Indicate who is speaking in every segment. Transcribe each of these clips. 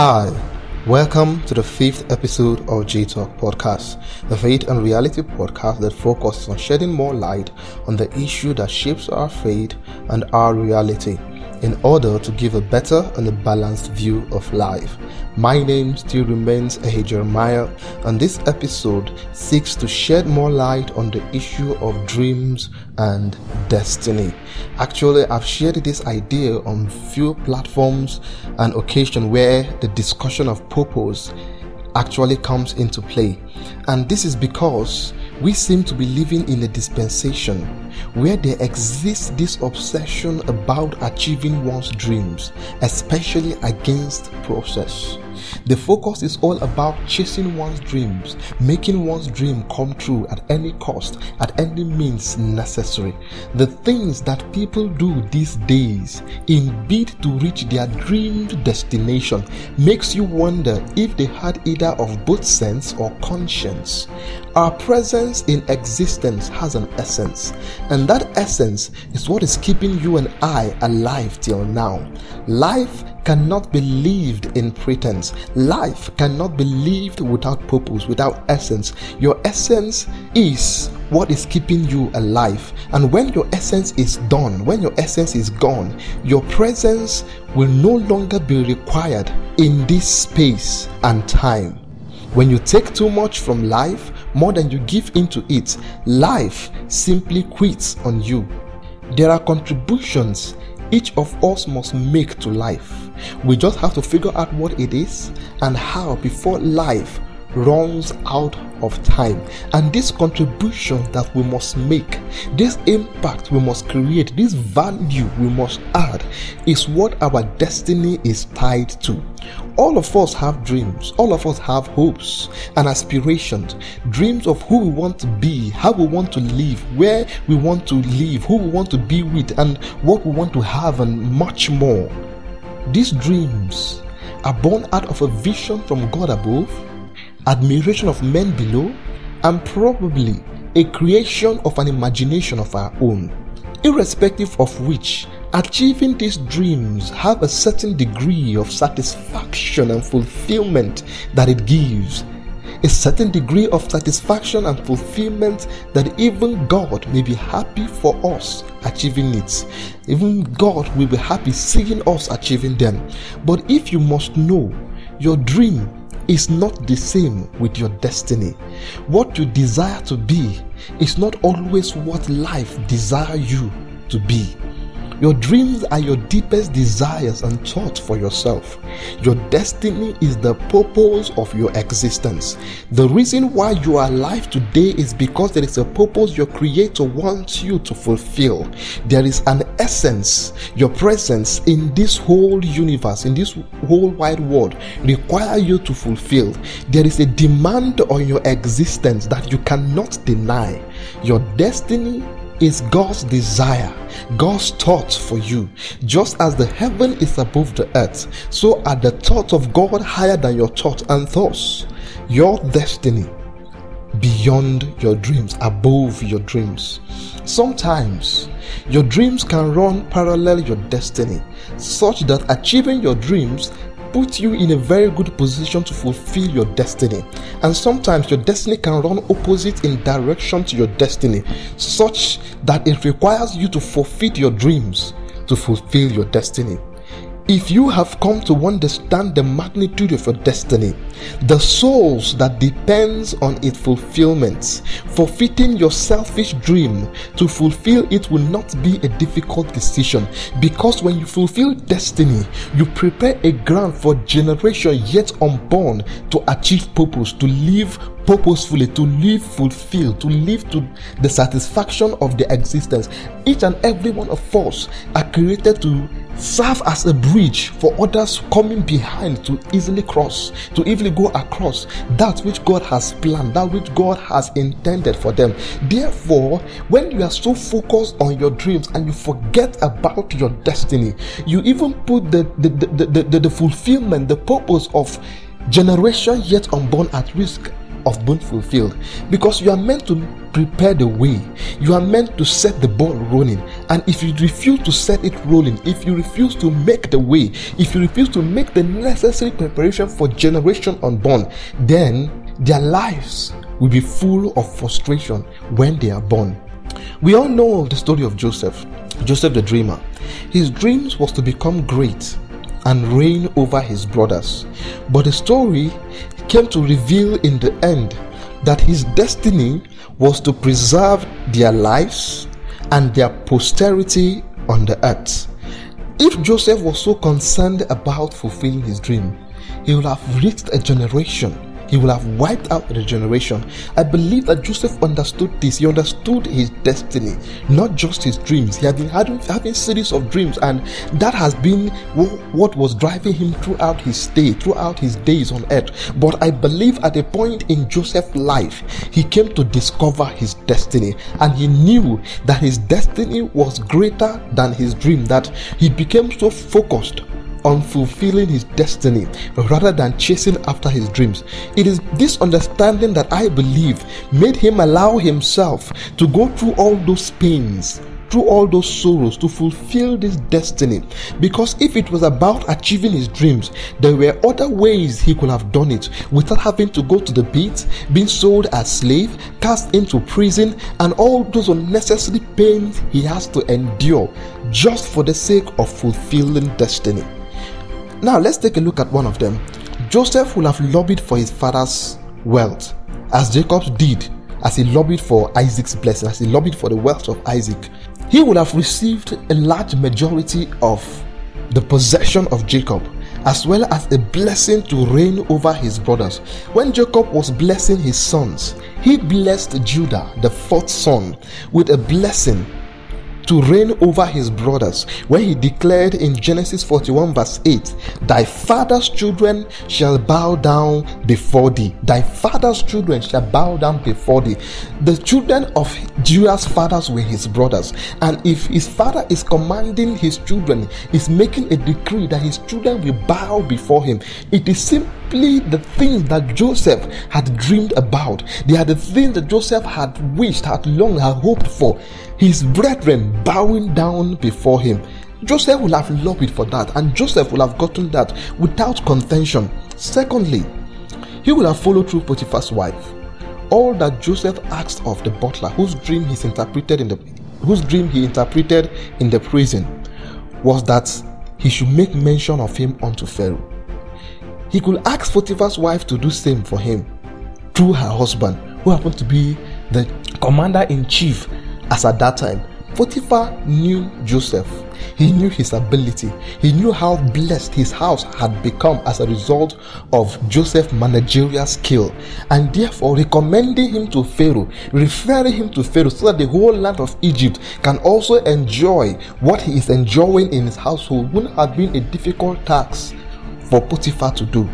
Speaker 1: Hi, welcome to the fifth episode of J Talk Podcast, the faith and reality podcast that focuses on shedding more light on the issue that shapes our faith and our reality in order to give a better and a balanced view of life. My name still remains Ehe Jeremiah, and this episode seeks to shed more light on the issue of dreams and destiny. Actually, I've shared this idea on few platforms and occasion where the discussion of purpose actually comes into play. And this is because we seem to be living in a dispensation where there exists this obsession about achieving one's dreams, especially against process. The focus is all about chasing one's dreams, making one's dream come true at any cost, at any means necessary. The things that people do these days in bid to reach their dreamed destination makes you wonder if they had either of both sense or conscience. Our presence in existence has an essence, and that essence is what is keeping you and I alive till now. Life cannot be lived in pretense. Life cannot be lived without purpose, without essence. Your essence is what is keeping you alive. And when your essence is done, when your essence is gone, your presence will no longer be required in this space and time. When you take too much from life, more than you give into it, life simply quits on you. There are contributions each of us must make to life. We just have to figure out what it is and how before life runs out of time. And this contribution that we must make, this impact we must create, this value we must add is what our destiny is tied to. All of us have dreams, all of us have hopes and aspirations, dreams of who we want to be, how we want to live, where we want to live, who we want to be with, and what we want to have, and much more. These dreams are born out of a vision from God above admiration of men below, and probably a creation of an imagination of our own. Irrespective of which, achieving these dreams have a certain degree of satisfaction and fulfillment that it gives. A certain degree of satisfaction and fulfillment that even God may be happy for us achieving it. Even God will be happy seeing us achieving them. But if you must know, your dream is not the same with your destiny. What you desire to be is not always what life desire you to be. Your dreams are your deepest desires and thoughts for yourself. Your destiny is the purpose of your existence. The reason why you are alive today is because there is a purpose your Creator wants you to fulfill. There is an essence, your presence in this whole universe, in this whole wide world, require you to fulfill. There is a demand on your existence that you cannot deny. Your destiny is God's desire, God's thoughts for you. Just as the heaven is above the earth, so are the thoughts of God higher than your thoughts and thoughts. Your destiny beyond your dreams, above your dreams. Sometimes your dreams can run parallel your destiny, such that achieving your dreams put you in a very good position to fulfill your destiny. And sometimes your destiny can run opposite in direction to your destiny, such that it requires you to forfeit your dreams to fulfill your destiny. If you have come to understand the magnitude of your destiny, the souls that depends on its fulfillment, forfeiting your selfish dream to fulfill it will not be a difficult decision because when you fulfill destiny, you prepare a ground for generation yet unborn to achieve purpose, to live purposefully, to live fulfilled, to live to the satisfaction of their existence. Each and every one of us are created to serve as a bridge for others coming behind to easily cross, to easily go across that which God has planned, that which God has intended for them. Therefore, when you are so focused on your dreams and you forget about your destiny, you even put the, the, the, the, the, the fulfillment, the purpose of generation yet unborn at risk of being fulfilled because you are meant to prepare the way. You are meant to set the ball rolling. And if you refuse to set it rolling, if you refuse to make the way, if you refuse to make the necessary preparation for generation unborn, then their lives will be full of frustration when they are born. We all know the story of Joseph, Joseph the dreamer. His dreams was to become great and reign over his brothers. But the story came to reveal in the end that his destiny was to preserve their lives and their posterity on the earth. If Joseph was so concerned about fulfilling his dream, he would have reached a generation he will have wiped out the generation. I believe that Joseph understood this. He understood his destiny, not just his dreams. He had been having, having series of dreams, and that has been what was driving him throughout his stay, throughout his days on earth. But I believe at a point in Joseph's life, he came to discover his destiny, and he knew that his destiny was greater than his dream, that he became so focused on fulfilling his destiny rather than chasing after his dreams. It is this understanding that I believe made him allow himself to go through all those pains through all those sorrows to fulfill this destiny. Because if it was about achieving his dreams, there were other ways he could have done it without having to go to the beat, being sold as slave, cast into prison, and all those unnecessary pains he has to endure just for the sake of fulfilling destiny. Now, let's take a look at one of them. Joseph will have lobbied for his father's wealth, as Jacob did as he lobbied for Isaac's blessing, as he lobbied for the wealth of Isaac. He would have received a large majority of the possession of Jacob, as well as a blessing to reign over his brothers. When Jacob was blessing his sons, he blessed Judah, the fourth son, with a blessing to reign over his brothers when he declared in Genesis 41 verse 8 thy father's children shall bow down before thee. Thy father's children shall bow down before thee. The children of Judah's fathers were his brothers. And if his father is commanding his children is making a decree that his children will bow before him it is simply the things that Joseph had dreamed about. They are the things that Joseph had wished had longed had hoped for his brethren bowing down before him. Joseph will have lobbied for that, and Joseph will have gotten that without contention. Secondly, he will have followed through Potiphar's wife. All that Joseph asked of the butler, whose dream he interpreted in the whose dream he interpreted in the prison, was that he should make mention of him unto Pharaoh. He could ask Potiphar's wife to do same for him through her husband, who happened to be the commander in chief as at that time, Potiphar knew Joseph. He knew his ability. He knew how blessed his house had become as a result of Joseph's managerial skill, and therefore recommending him to Pharaoh, referring him to Pharaoh, so that the whole land of Egypt can also enjoy what he is enjoying in his household. Wouldn't have been a difficult task for Potiphar to do.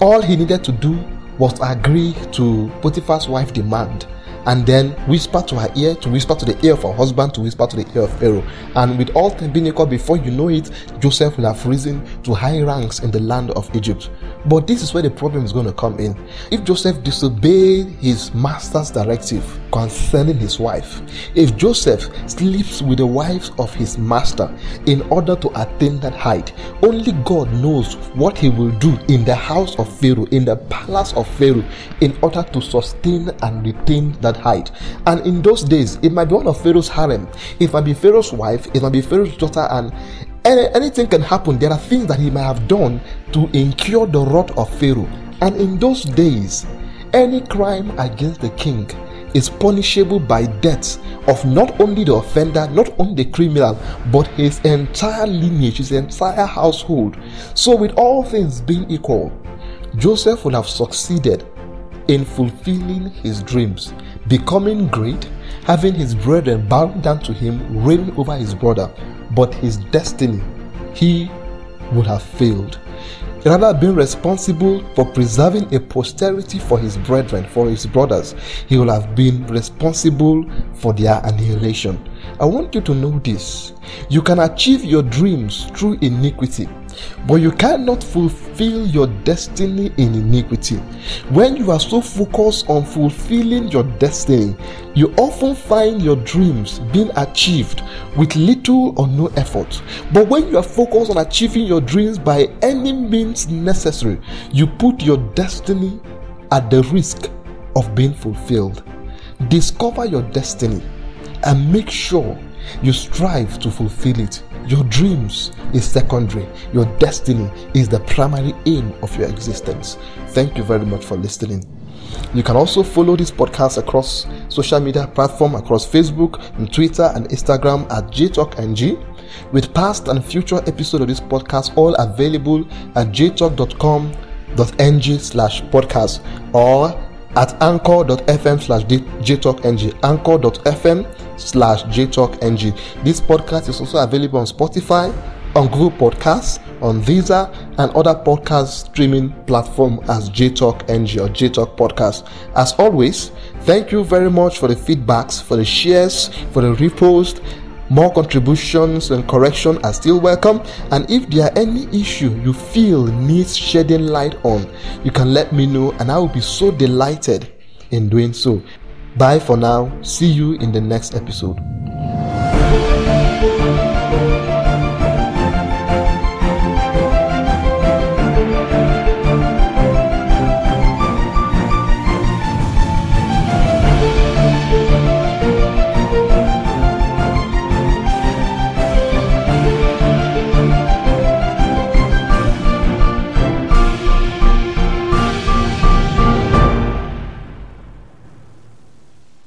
Speaker 1: All he needed to do was agree to Potiphar's wife demand and then whisper to her ear, to whisper to the ear of her husband, to whisper to the ear of Pharaoh. And with all equal, before you know it, Joseph will have risen to high ranks in the land of Egypt. But this is where the problem is going to come in. If Joseph disobeyed his master's directive concerning his wife, if Joseph sleeps with the wives of his master in order to attain that height, only God knows what he will do in the house of Pharaoh, in the palace of Pharaoh, in order to sustain and retain that height. And in those days, it might be one of Pharaoh's harem, it might be Pharaoh's wife, it might be Pharaoh's daughter, and anything can happen. There are things that he might have done to incur the wrath of Pharaoh. And in those days, any crime against the king is punishable by death of not only the offender, not only the criminal, but his entire lineage, his entire household. So, with all things being equal, Joseph would have succeeded in fulfilling his dreams, becoming great, having his brethren bow down to him, reigning over his brother, but his destiny, he would have failed. Rather being responsible for preserving a posterity for his brethren, for his brothers, he will have been responsible for their annihilation. I want you to know this. You can achieve your dreams through iniquity. But you cannot fulfill your destiny in iniquity. When you are so focused on fulfilling your destiny, you often find your dreams being achieved with little or no effort. But when you are focused on achieving your dreams by any means necessary, you put your destiny at the risk of being fulfilled. Discover your destiny and make sure you strive to fulfill it. Your dreams is secondary. Your destiny is the primary aim of your existence. Thank you very much for listening. You can also follow this podcast across social media platform across Facebook and Twitter and Instagram at jtalkng with past and future episodes of this podcast all available at jtalk.com.ng slash podcast or at anchor.fm slash jtalkng anchor.fm slash jtalkng this podcast is also available on spotify on google podcasts on visa and other podcast streaming platform as jtalkng or jtalk podcast. As always thank you very much for the feedbacks for the shares for the repost more contributions and correction are still welcome, and if there are any issue you feel needs shedding light on, you can let me know and I will be so delighted in doing so. Bye for now. See you in the next episode.